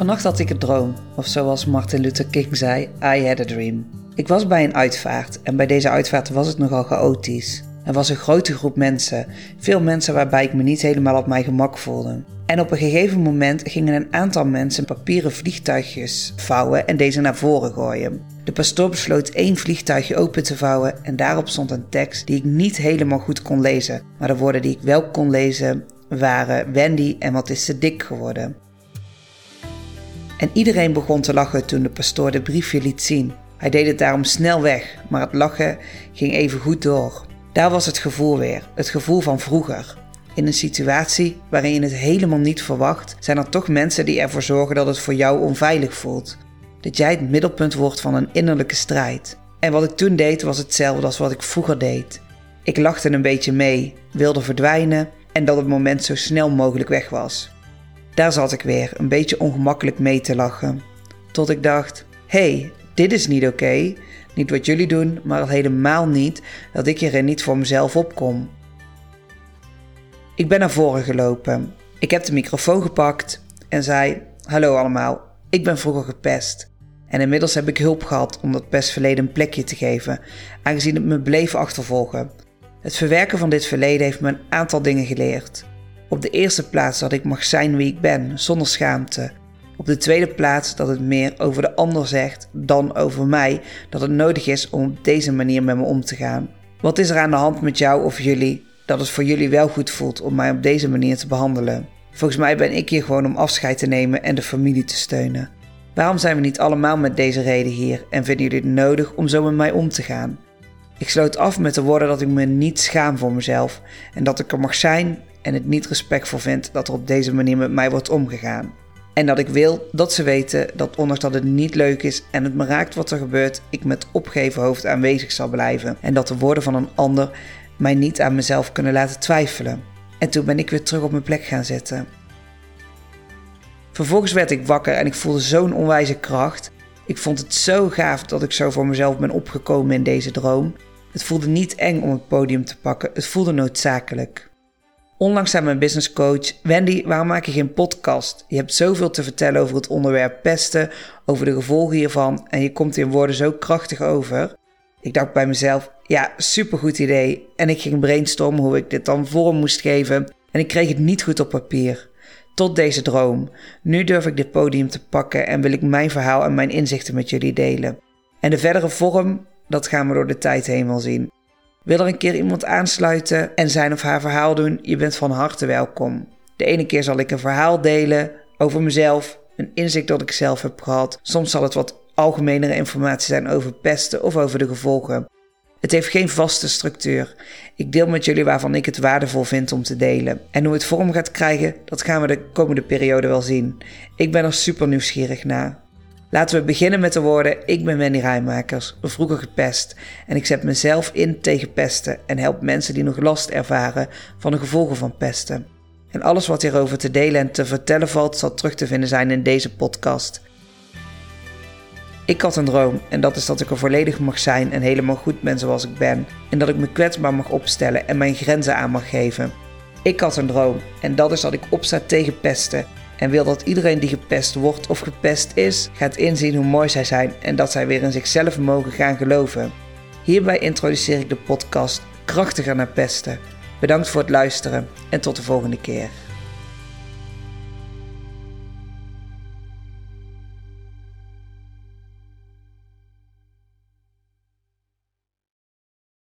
Vannacht had ik een droom, of zoals Martin Luther King zei, I had a dream. Ik was bij een uitvaart en bij deze uitvaart was het nogal chaotisch. Er was een grote groep mensen, veel mensen waarbij ik me niet helemaal op mijn gemak voelde. En op een gegeven moment gingen een aantal mensen papieren vliegtuigjes vouwen en deze naar voren gooien. De pastoor besloot één vliegtuigje open te vouwen en daarop stond een tekst die ik niet helemaal goed kon lezen, maar de woorden die ik wel kon lezen waren Wendy en wat is ze dik geworden. En iedereen begon te lachen toen de pastoor de briefje liet zien. Hij deed het daarom snel weg, maar het lachen ging even goed door. Daar was het gevoel weer, het gevoel van vroeger. In een situatie waarin je het helemaal niet verwacht, zijn er toch mensen die ervoor zorgen dat het voor jou onveilig voelt. Dat jij het middelpunt wordt van een innerlijke strijd. En wat ik toen deed was hetzelfde als wat ik vroeger deed. Ik lachte een beetje mee, wilde verdwijnen en dat het moment zo snel mogelijk weg was. Daar zat ik weer, een beetje ongemakkelijk mee te lachen. Tot ik dacht: hey, dit is niet oké. Niet wat jullie doen, maar al helemaal niet dat ik hierin niet voor mezelf opkom. Ik ben naar voren gelopen. Ik heb de microfoon gepakt en zei: Hallo allemaal, ik ben vroeger gepest. En inmiddels heb ik hulp gehad om dat pestverleden een plekje te geven, aangezien het me bleef achtervolgen. Het verwerken van dit verleden heeft me een aantal dingen geleerd. Op de eerste plaats dat ik mag zijn wie ik ben, zonder schaamte. Op de tweede plaats dat het meer over de ander zegt dan over mij, dat het nodig is om op deze manier met me om te gaan. Wat is er aan de hand met jou of jullie dat het voor jullie wel goed voelt om mij op deze manier te behandelen? Volgens mij ben ik hier gewoon om afscheid te nemen en de familie te steunen. Waarom zijn we niet allemaal met deze reden hier en vinden jullie het nodig om zo met mij om te gaan? Ik sloot af met de woorden dat ik me niet schaam voor mezelf en dat ik er mag zijn en het niet respectvol vind dat er op deze manier met mij wordt omgegaan. En dat ik wil dat ze weten dat ondanks dat het niet leuk is en het me raakt wat er gebeurt, ik met opgeven hoofd aanwezig zal blijven. En dat de woorden van een ander mij niet aan mezelf kunnen laten twijfelen. En toen ben ik weer terug op mijn plek gaan zitten. Vervolgens werd ik wakker en ik voelde zo'n onwijze kracht. Ik vond het zo gaaf dat ik zo voor mezelf ben opgekomen in deze droom. Het voelde niet eng om het podium te pakken, het voelde noodzakelijk. Onlangs zei mijn businesscoach: Wendy, waarom maak je geen podcast? Je hebt zoveel te vertellen over het onderwerp pesten, over de gevolgen hiervan en je komt in woorden zo krachtig over. Ik dacht bij mezelf: ja, supergoed idee. En ik ging brainstormen hoe ik dit dan vorm moest geven en ik kreeg het niet goed op papier. Tot deze droom. Nu durf ik dit podium te pakken en wil ik mijn verhaal en mijn inzichten met jullie delen. En de verdere vorm, dat gaan we door de tijd heen zien. Wil er een keer iemand aansluiten en zijn of haar verhaal doen? Je bent van harte welkom. De ene keer zal ik een verhaal delen over mezelf, een inzicht dat ik zelf heb gehad. Soms zal het wat algemenere informatie zijn over pesten of over de gevolgen. Het heeft geen vaste structuur. Ik deel met jullie waarvan ik het waardevol vind om te delen. En hoe het vorm gaat krijgen, dat gaan we de komende periode wel zien. Ik ben er super nieuwsgierig naar. Laten we beginnen met de woorden: Ik ben Wendy Rijmakers, vroeger gepest en ik zet mezelf in tegen pesten en help mensen die nog last ervaren van de gevolgen van pesten. En alles wat hierover te delen en te vertellen valt, zal terug te vinden zijn in deze podcast. Ik had een droom en dat is dat ik er volledig mag zijn en helemaal goed ben zoals ik ben. En dat ik me kwetsbaar mag opstellen en mijn grenzen aan mag geven. Ik had een droom en dat is dat ik opsta tegen pesten en wil dat iedereen die gepest wordt of gepest is, gaat inzien hoe mooi zij zijn en dat zij weer in zichzelf mogen gaan geloven. Hierbij introduceer ik de podcast Krachtiger naar pesten. Bedankt voor het luisteren en tot de volgende keer.